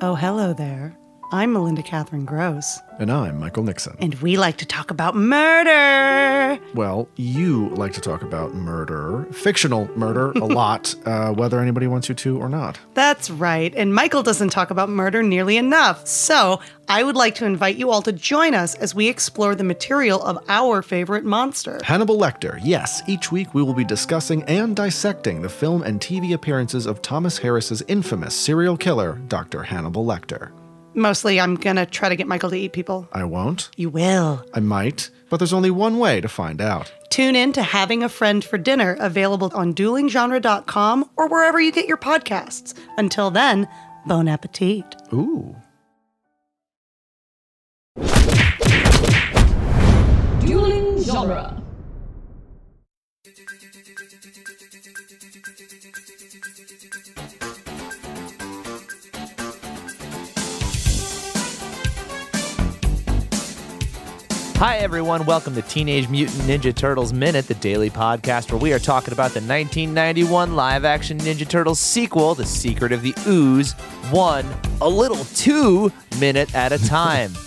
Oh, hello there. I'm Melinda Catherine Gross, And I'm Michael Nixon. and we like to talk about murder. Well, you like to talk about murder, fictional murder, a lot, uh, whether anybody wants you to or not. That's right, and Michael doesn't talk about murder nearly enough. So, I would like to invite you all to join us as we explore the material of our favorite monster. Hannibal Lecter. Yes, each week we will be discussing and dissecting the film and TV appearances of Thomas Harris's infamous serial killer, Dr. Hannibal Lecter. Mostly, I'm gonna try to get Michael to eat people. I won't. You will. I might. But there's only one way to find out. Tune in to Having a Friend for Dinner, available on duelinggenre.com or wherever you get your podcasts. Until then, bon appetit. Ooh. Dueling genre. Hi, everyone. Welcome to Teenage Mutant Ninja Turtles Minute, the daily podcast where we are talking about the 1991 live action Ninja Turtles sequel, The Secret of the Ooze, one, a little two minute at a time.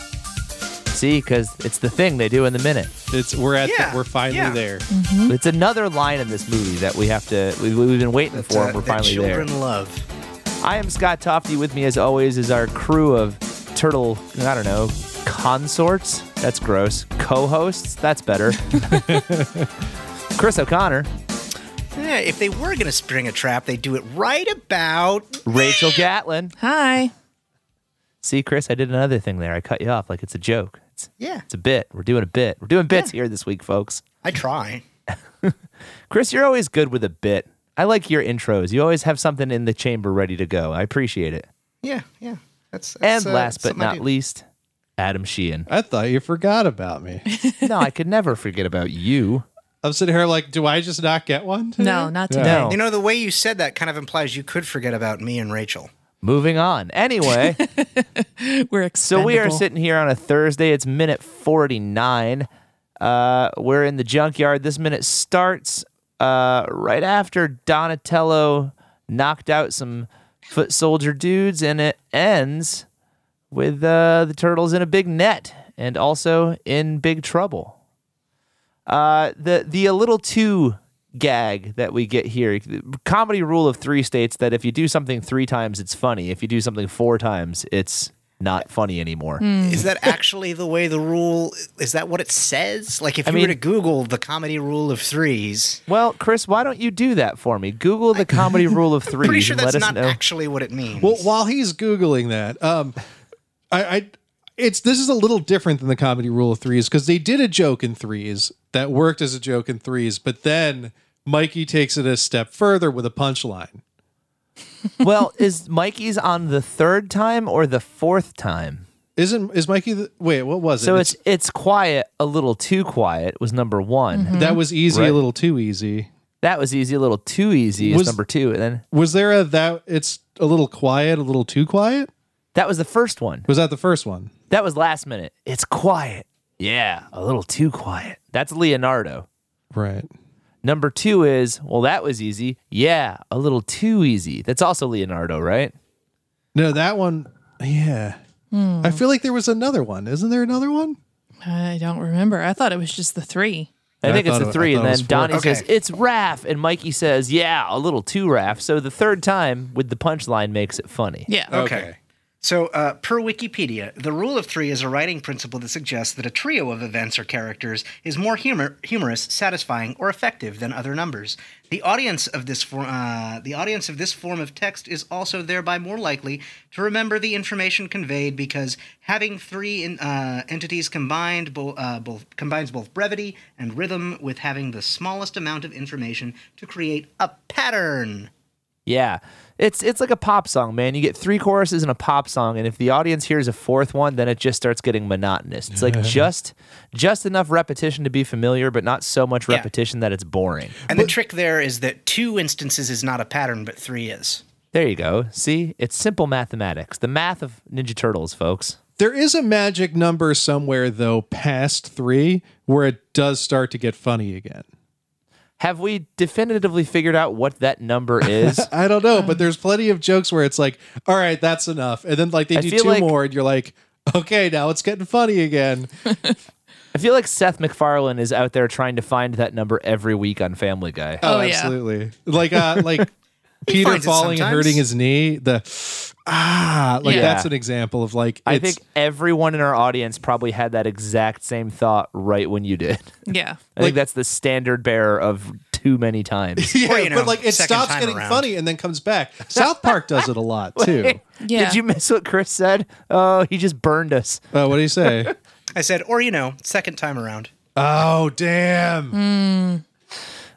See, because it's the thing they do in the minute. It's we're at Yeah, the, we're finally yeah. there. Mm-hmm. It's another line in this movie that we have to, we, we've been waiting for, and we're that finally there. children love. I am Scott Tofty. With me, as always, is our crew of turtle, I don't know, consorts. That's gross. Co hosts. That's better. Chris O'Connor, Yeah, if they were going to spring a trap, they'd do it right about. Rachel Gatlin. Hi. See, Chris, I did another thing there. I cut you off like it's a joke. It's, Yeah, it's a bit. We're doing a bit. We're doing bits here this week, folks. I try. Chris, you're always good with a bit. I like your intros. You always have something in the chamber ready to go. I appreciate it. Yeah, yeah. That's, And that's uh, last but something I not do. least, Adam Sheehan. I thought you forgot about me. no, I could never forget about you. I'm sitting here like, do I just not get one? today? No, not today. No. You know, the way you said that kind of implies you could forget about me and Rachel. Moving on. Anyway. We're So we are sitting here on a Thursday. It's minute 49. Uh, we're in the junkyard. This minute starts uh, right after Donatello knocked out some foot soldier dudes, and it ends with uh, the turtles in a big net and also in big trouble. Uh, the the a little too gag that we get here. The comedy rule of three states that if you do something three times, it's funny. If you do something four times, it's not funny anymore. Is that actually the way the rule? Is that what it says? Like, if I you mean- were to Google the comedy rule of threes, Well, Chris, why don't you do that for me? Google the comedy rule of three pretty sure that's let us not know. actually what it means. Well, while he's googling that, um, I, I, it's this is a little different than the comedy rule of threes because they did a joke in threes that worked as a joke in threes, but then Mikey takes it a step further with a punchline. well, is Mikey's on the third time or the fourth time? Isn't is Mikey? The, wait, what was it? So it's it's quiet, a little too quiet was number one. Mm-hmm. that was easy, Right. a little too easy. That was easy, a little too easy is Was- number two. And then Was there a that it's a little quiet, a little too quiet? That was the first one. Was that the first one? That was last minute. It's quiet. Yeah, a little too quiet. That's Leonardo. Right. Number two is, well, that was easy. Yeah, a little too easy. That's also Leonardo, right? No, that one. Yeah. I feel like there was another one. Isn't there another one? I don't remember. I thought it was just the three. I I think it's the three, I and then. Donnie Okay. says it's Raph, and Mikey says, "Yeah, a little too Raph." So the third time with the punchline makes it funny. Yeah. Okay. So, uh, per Wikipedia, the rule of three is a writing principle that suggests that a trio of events or characters is more humor- humorous, satisfying, or effective than other numbers. The audience of this for- uh, the audience of this form of text is also thereby more likely to remember the information conveyed because having three in, uh, entities combined bo- uh, both combines both brevity and rhythm with having the smallest amount of information to create a pattern. Yeah. It's it's like a pop song, man. You get three choruses in a pop song, and if the audience hears a fourth one, then it just starts getting monotonous. It's like just just enough repetition to be familiar, but not so much Yeah. repetition that it's boring. And the trick there is that two instances is not a pattern, but three is. There you go. See, it's simple mathematics. The math of Ninja Turtles, folks. There is a magic number somewhere though past three where it does start to get funny again. Have we definitively figured out what that number is? I don't know, but there's plenty of jokes where it's like, all right, that's enough. And then like they I do two like- more and you're like, okay, now it's getting funny again. I feel like Seth MacFarlane is out there trying to find that number every week on Family Guy. Oh, Oh, yeah. absolutely. Like uh like Peter falling and hurting his knee. The ah, like Yeah. that's an example of like I it's- think everyone in our audience probably had that exact same thought right when you did. Yeah. I think that's the standard bearer of too many times. yeah, Or, you know, but like it second stops time getting around. funny and then comes back. South Park does it a lot too. Yeah. Did you miss what Chris said? Oh, he just burned us. Uh, what do you say? I said, or you know, second time around. oh damn!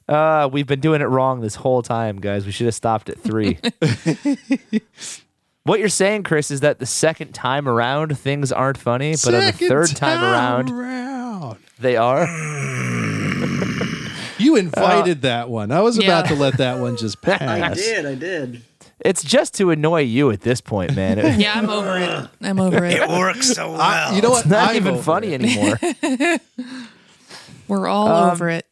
Uh, we've been doing it wrong this whole time, guys. We should have stopped at three. What you're saying, Chris, is that the second time around things aren't funny, but on the Second third time around around. they are. You invited that one. I was Yeah. about to let that one just pass. I did. I did. It's just to annoy you at this point, man. It- Yeah, I'm over it. I'm over it. It works so well. I- you know what? It's not I'm even over funny it. anymore. We're all Um, over it.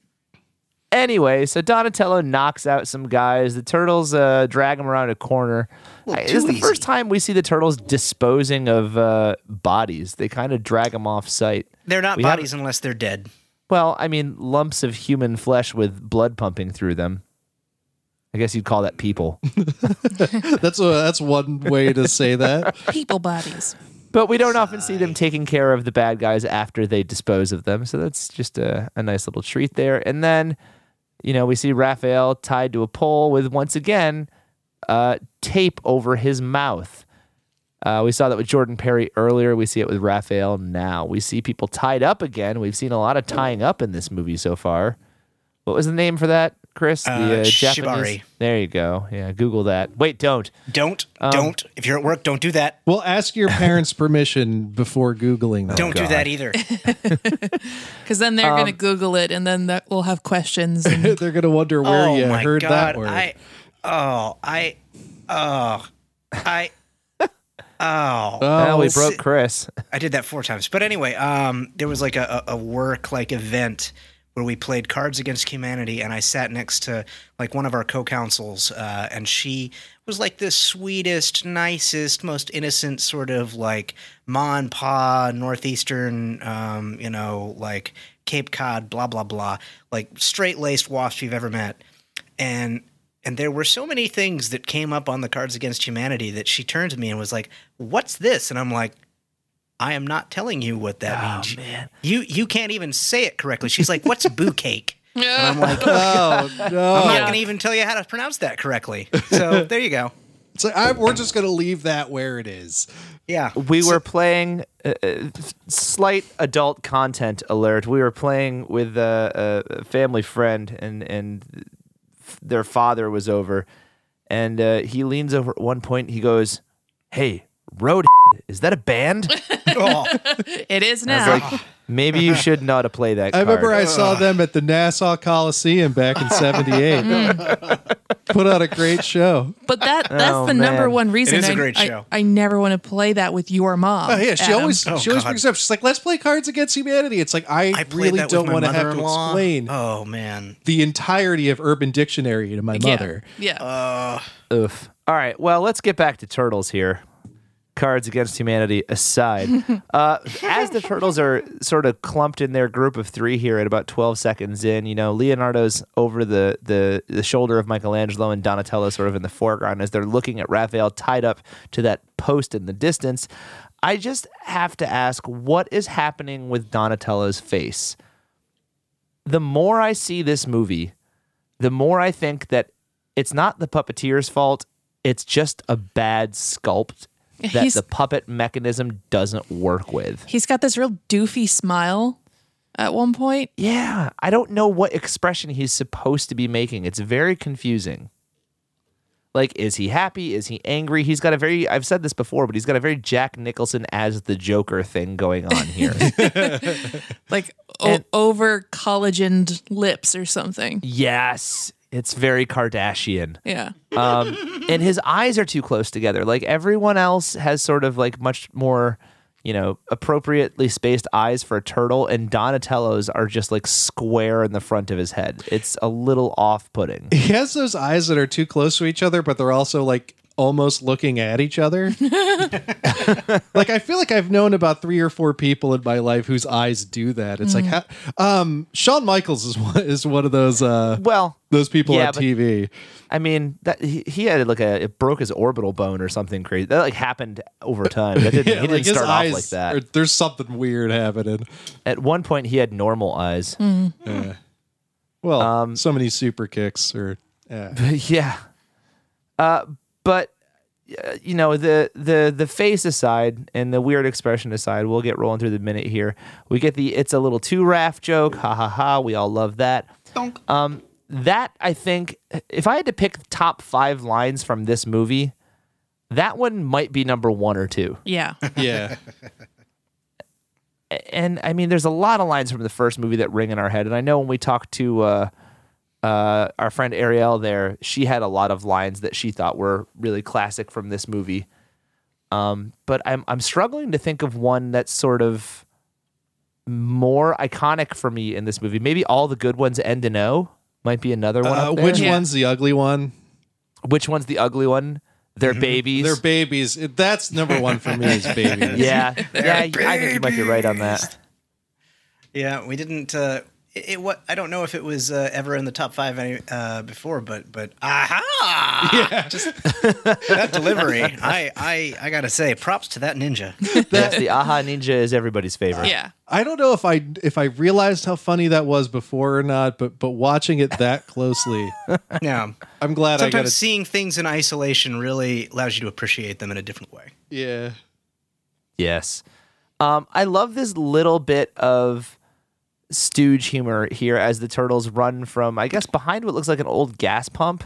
Anyway, so Donatello knocks out some guys. The turtles uh, drag him around a corner. I- this is the first time we see the turtles disposing of uh, bodies. They kind of drag them off site. They're not We haven't- bodies unless they're dead. Well, I mean, lumps of human flesh with blood pumping through them. I guess you'd call that people. That's a, that's one way to say that. People bodies. But we don't often see them taking care of the bad guys after they dispose of them. So that's just a, a nice little treat there. And then, you know, we see Raphael tied to a pole with once again uh, tape over his mouth. Uh, we saw that with Jordan Perry earlier. We see it with Raphael now. We see people tied up again. We've seen a lot of tying up in this movie so far. What was the name for that, Chris? Uh, the Japanese. shibari. There you go. Yeah, Google that. Wait, don't. Don't, Um, don't. If you're at work, don't do that. Well, ask your parents' permission before googling that. Don't do that either. Because then they're going to Google it and then that will have questions. And They're gonna wonder where oh you my heard god! that word. I, oh, I, oh, I, oh. oh, Well, we broke Chris. I did that four times. But anyway, um, there was like a, a a work like event where we played Cards Against Humanity, and I sat next to like one of our co-counsels, uh, and she was like the sweetest, nicest, most innocent sort of like ma and pa northeastern, um, you know, like Cape Cod, blah blah blah, like straight laced wasp you've ever met, and. And there were so many things that came up on the Cards Against Humanity that she turned to me and was like, "What's this?" And I'm like, I am not telling you what that means. man. You you can't even say it correctly. She's like, "What's boo cake?" And I'm like, oh no! I'm not going to even tell you how to pronounce that correctly. So there you go. It's like, I, we're just gonna leave that where it is. Yeah, we were playing uh, uh, slight adult content alert. We were playing with a, a family friend, and and their father was over, and uh, he leans over at one point. He goes, "Hey, Road, is that a band?" Oh, it is now. like, "Maybe you should know how to play that." I remember. I saw them at the Nassau Coliseum back in '78. Hmm. Put on a great show. but that that's Oh, the number man. one reason is a I, great I- show. I, never want to play that with your mom. Oh yeah, she Adam. always Oh, she always God. brings up. She's like, "Let's play Cards Against Humanity." It's like I, I played really that don't with my want to have to mother-in-law. explain Oh man, the entirety of Urban Dictionary to my Yeah. mother. Yeah. Oof. All right. Well, let's get back to turtles here. Cards Against Humanity aside, uh, as the turtles are sort of clumped in their group of three here at about 12 seconds in, you know, Leonardo's over the, the, the shoulder of Michelangelo and Donatello sort of in the foreground as they're looking at Raphael tied up to that post in the distance. I just have to ask what is happening with Donatello's face? The more I see this movie, the more I think that it's not the puppeteer's fault. It's just a bad sculpt that He's- the puppet mechanism doesn't work with. He's got this real doofy smile at one point. Yeah, I don't know what expression he's supposed to be making. It's very confusing. Like, is he happy? Is he angry? He's got a very, I've said this before, but he's got a very Jack Nicholson as the Joker thing going on here. Like o- over collagened lips or something. yes, it's very Kardashian. Yeah. um, and his eyes are too close together. Like everyone else has sort of like much more, you know, appropriately spaced eyes for a turtle, and Donatello's are just like square in the front of his head. It's a little off putting. He has those eyes that are too close to each other, but they're also like almost looking at each other. like I feel like I've known about three or four people in my life whose eyes do that. It's like, ha- um, Shawn Michaels is one is one of those uh Well, those people yeah, on but- TV. I mean, that he, he had like a it broke his orbital bone or something crazy. That like happened over time. That didn't, Yeah, he didn't like start off eyes like that. are- there's something weird happening. At one point, he had normal eyes. Yeah. Well, Um, so many super kicks or yeah. yeah. Uh, but uh, you know the the the face aside and the weird expression aside, we'll get rolling through the minute here. We get the "it's a little too Raph" joke. Ha ha ha! We all love that. Um, that I think, if I had to pick top five lines from this movie, that one might be number one or two. Yeah. Yeah. and I mean, there's a lot of lines from the first movie that ring in our head. And I know when we talked to uh, uh, our friend Ariel there, she had a lot of lines that she thought were really classic from this movie. Um, but I'm I'm struggling to think of one that's sort of more iconic for me in this movie. Maybe all the good ones end in O might be another one. Uh, up there. which Yeah. one's the ugly one? Which one's the ugly one? They're babies. They're babies. That's number one for me is babies. yeah, yeah. I think you might be right on that. Yeah, we didn't. Uh, it, it what I don't know if it was uh, ever in the top five any, uh, before, but but aha! Yeah, just that delivery. I I I gotta say, props to that ninja. yes, the Aha Ninja is everybody's favorite. Yeah. I don't know if I if I realized how funny that was before or not, but but watching it that closely, Yeah, I'm glad I got sometimes it. seeing things in isolation really allows you to appreciate them in a different way. Yeah. Yes. Um, I love this little bit of stooge humor here as the turtles run from, I guess, behind what looks like an old gas pump.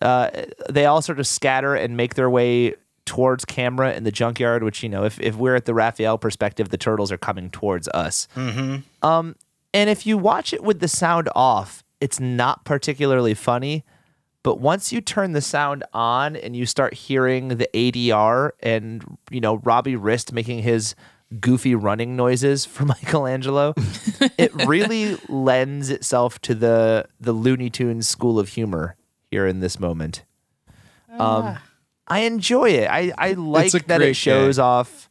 Uh, they all sort of scatter and make their way towards camera in the junkyard, which, you know, if, if we're at the Raphael perspective, the turtles are coming towards us. Um, and if you watch it with the sound off, it's not particularly funny. But once you turn the sound on and you start hearing the ADR and you know Robbie Rist making his goofy running noises for Michelangelo, it really lends itself to the the Looney Tunes school of humor here in this moment. Um, I enjoy it. I I like that it shows gag. off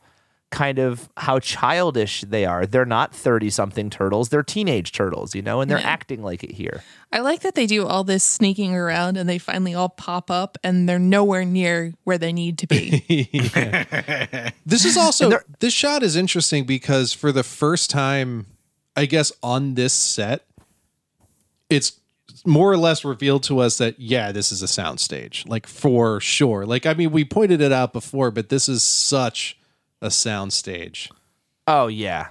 kind of how childish they are. They're not 30 something turtles, they're teenage turtles, you know, and they're acting like it here. I like that they do all this sneaking around and they finally all pop up and they're nowhere near where they need to be. This is also this shot is interesting because for the first time, I guess on this set, it's more or less revealed to us that yeah, this is a soundstage, like for sure. Like I mean, we pointed it out before, but this is such a soundstage. Oh yeah.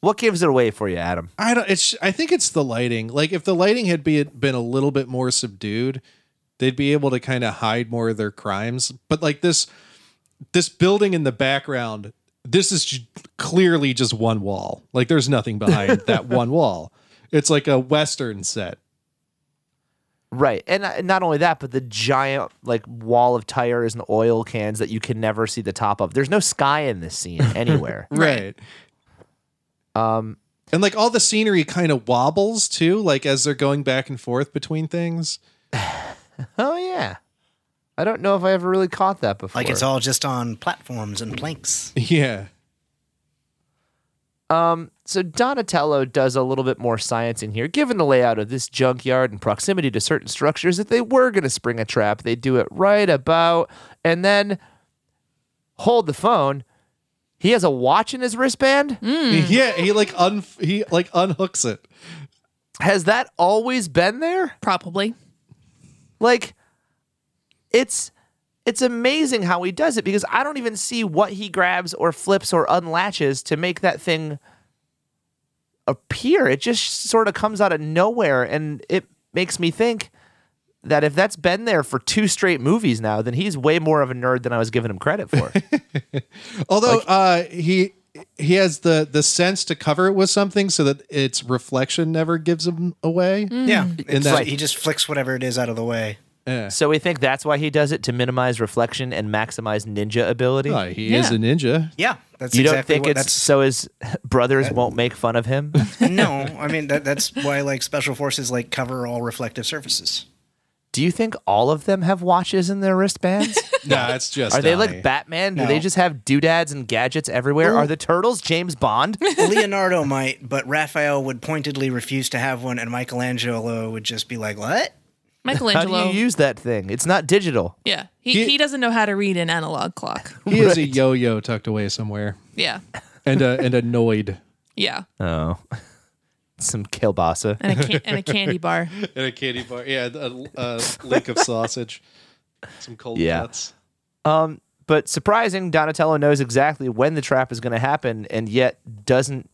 What gives it away for you, Adam? I don't. It's. I think it's the lighting. Like if the lighting had be, been a little bit more subdued, they'd be able to kind of hide more of their crimes. But like this, this building in the background, this is j- clearly just one wall. Like there's nothing behind that one wall. It's like a western set. Right. And not only that, but the giant like wall of tires and oil cans that you can never see the top of. There's no sky in this scene anywhere. Right. um And like all the scenery kind of wobbles too, like as they're going back and forth between things. oh yeah. I don't know if I ever really caught that before. Like it's all just on platforms and planks. Yeah. Um, so Donatello does a little bit more science in here. Given the layout of this junkyard and proximity to certain structures, if they were going to spring a trap, they do it right about and then hold the phone. He has a watch in his wristband. Yeah. He like un he like unhooks it. Has that always been there? Probably. Like, it's it's amazing how he does it because I don't even see what he grabs or flips or unlatches to make that thing appear. It just sort of comes out of nowhere, and it makes me think that if that's been there for two straight movies now, then he's way more of a nerd than I was giving him credit for. Although uh, he he has the the sense to cover it with something so that its reflection never gives him away. Yeah, it's, that- he just flicks whatever it is out of the way. Yeah. So we think that's why he does it to minimize reflection and maximize ninja ability. Oh, he is a ninja. Yeah, that's you exactly don't think what it's that's. so his brothers won't make fun of him? no, I mean that, that's why like special forces like cover all reflective surfaces. Do you think all of them have watches in their wristbands? No, it's just. Are they like Batman? Do they No. just have doodads and gadgets everywhere? Are the turtles James Bond? Leonardo might, but Raphael would pointedly refuse to have one, and Michelangelo would just be like, "What?" How do you use that thing? It's not digital. yeah, he, He- he doesn't know how to read an analog clock. He has a yo-yo tucked away somewhere, Yeah, and a and a Noid yeah, Oh. Some kielbasa. and a can- and a candy bar. and a candy bar. Yeah, a, a link of sausage, some cold Yeah. cuts. Um, but surprising, Donatello knows exactly when the trap is going to happen, and yet doesn't,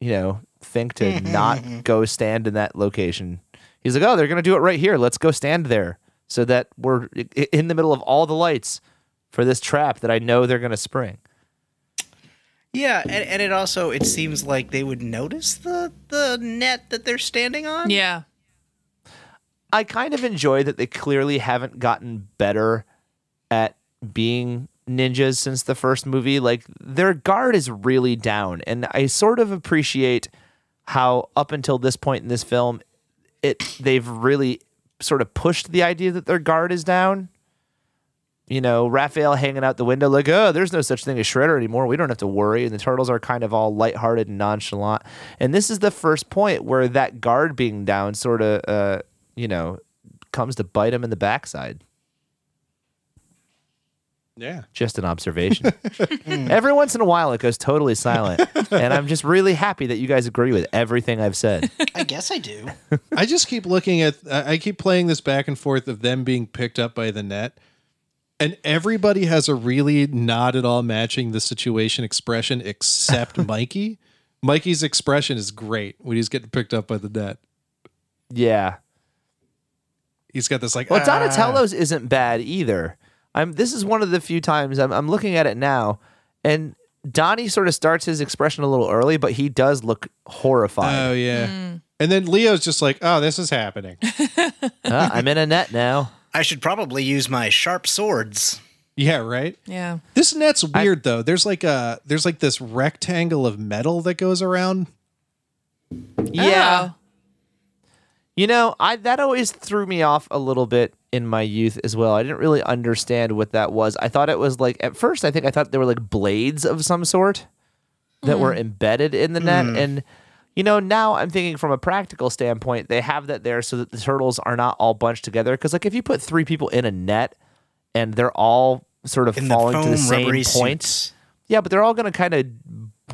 you know, think to not go stand in that location. He's like, "Oh, they're going to do it right here. Let's go stand there, so that we're i- i- in the middle of all the lights for this trap that I know they're going to spring." Yeah, and, and it also it seems like they would notice the the net that they're standing on. Yeah, I kind of enjoy that they clearly haven't gotten better at being ninjas since the first movie. Like their guard is really down, and I sort of appreciate how up until this point in this film, it they've really sort of pushed the idea that their guard is down. You know, Raphael hanging out the window like, oh, there's no such thing as Shredder anymore. We don't have to worry. And the turtles are kind of all lighthearted and nonchalant. And this is the first point where that guard being down sort of, uh, you know, comes to bite him in the backside. Yeah. Just an observation. Every once in a while, it goes totally silent. and I'm just really happy that you guys agree with everything I've said. I guess I do. I just keep looking at. I I keep playing this back and forth of them being picked up by the net, and everybody has a really not at all matching the situation expression except Mikey. Mikey's expression is great when he's getting picked up by the net. Yeah. He's got this like. Well, "Ah." Donatello's isn't bad either. I'm. This is one of the few times I'm, I'm looking at it now, and Donnie sort of starts his expression a little early, but he does look horrified. Oh yeah. And then Leo's just like, "Oh, this is happening." Uh, I'm in a net now. I should probably use my sharp swords. yeah, right. yeah. This net's weird though. There's like a there's like this rectangle of metal that goes around. Yeah. You know, I that always threw me off a little bit in my youth as well. I didn't really understand what that was. I thought it was like at first I think I thought they were like blades of some sort that were embedded in the net and you know, now I'm thinking from a practical standpoint, they have that there so that the turtles are not all bunched together cuz like if you put 3 people in a net and they're all sort of In the falling to the same point, suits. yeah, but they're all going to kind of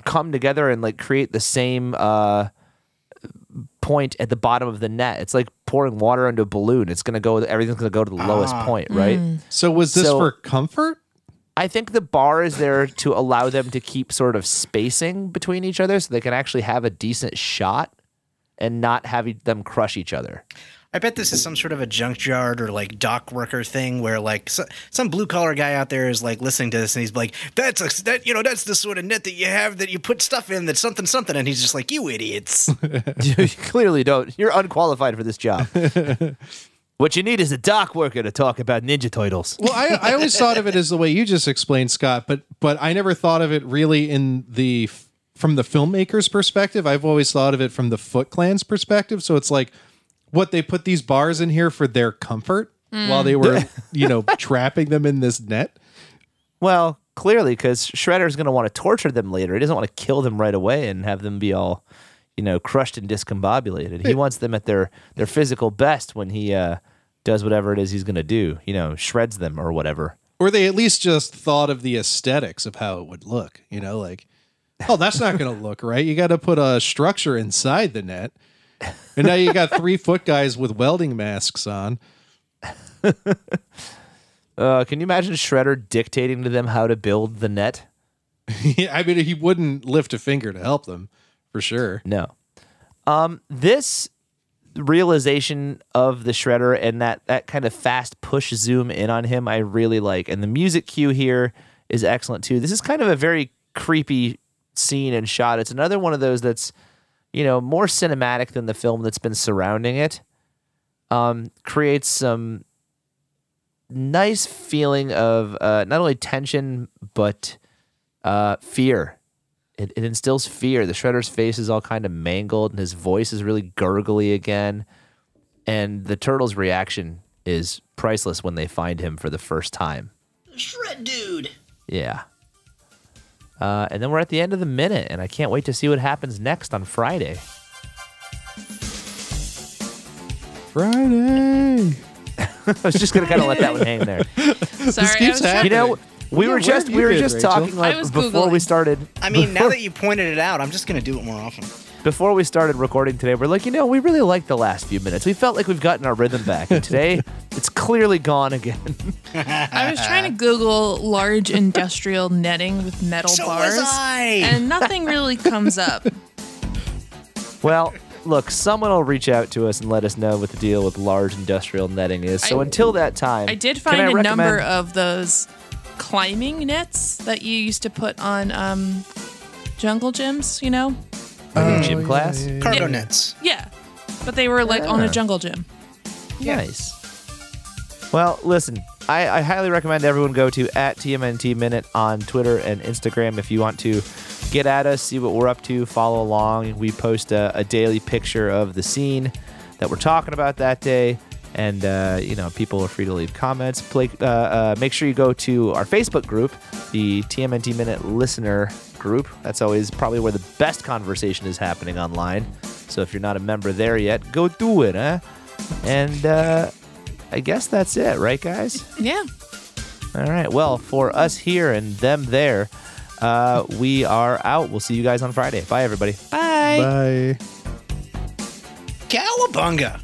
come together and like create the same uh, point at the bottom of the net. It's like pouring water into a balloon. It's going to go. Everything's going to go to the lowest ah. point, right? Mm. So was this So- for comfort? I think the bar is there to allow them to keep sort of spacing between each other, so they can actually have a decent shot and not have them crush each other. I bet this is some sort of a junkyard or like dock worker thing where like so, some blue collar guy out there is like listening to this and he's like, "That's a that you know that's the sort of net that you have that you put stuff in that's something something," and he's just like, "You idiots." you clearly don't. You're unqualified for this job. what you need is a dock worker to talk about Ninja Turtles. Well, I, I always thought of it as the way you just explained, Scott, but but I never thought of it really in the from the filmmaker's perspective. I've always thought of it from the Foot Clan's perspective. So it's like what they put these bars in here for their comfort while they were, you know, trapping them in this net. Well, clearly, because Shredder's going to want to torture them later. He doesn't want to kill them right away and have them be all, you know, crushed and discombobulated. He wants them at their their physical best when he uh, does whatever it is he's going to do. You know, shreds them or whatever. Or they at least just thought of the aesthetics of how it would look, you know, like, oh, that's not going to look right. You got to put a structure inside the net. And now you got three foot guys with welding masks on. Uh, can you imagine Shredder dictating to them how to build the net? I mean, he wouldn't lift a finger to help them for sure. No. Um, this realization of the shredder and that that kind of fast push zoom in on him, I really like. And the music cue here is excellent too. This is kind of a very creepy scene and shot. It's another one of those that's, you know, more cinematic than the film that's been surrounding it. Um, creates some nice feeling of uh, not only tension but uh, fear. It, it instills fear. The Shredder's face is all kind of mangled, and his voice is really gurgly again. And the turtles' reaction is priceless when they find him for the first time. Shred dude. Yeah. Uh, and then we're at the end of the minute, and I can't wait to see what happens next on Friday. Friday. I was just gonna kind of let that one hang there. Sorry, I keeps was trying You know, we Yeah, were where just have we you were been, just Rachel? talking like, was before we started. I mean, now that you pointed it out, I'm just going to do it more often. Before we started recording today, we're like, you know, we really liked the last few minutes. We felt like we've gotten our rhythm back, and today it's clearly gone again. I was trying to Google large industrial netting with metal So bars, was I. and nothing really comes up. well, look, someone will reach out to us and let us know what the deal with large industrial netting is. So I- until that time, I did can find I a number of those climbing nets that you used to put on um, jungle gyms. You know, like a gym class. Cargo Yeah. nets. yeah, but they were like on a jungle gym. Nice. Well, listen, I, I highly recommend everyone go to at TMNT Minute on Twitter and Instagram if you want to get at us, see what we're up to, follow along. We post a, a daily picture of the scene that we're talking about that day. And, uh, you know, people are free to leave comments. Play, uh, uh, make sure you go to our Facebook group, the TMNT Minute Listener group. That's always probably where the best conversation is happening online. So if you're not a member there yet, go do it, huh? And uh, I guess that's it, right, guys? Yeah. All right. Well, for us here and them there, uh, we are out. We'll see you guys on Friday. Bye, everybody. Bye. Bye. Cowabunga!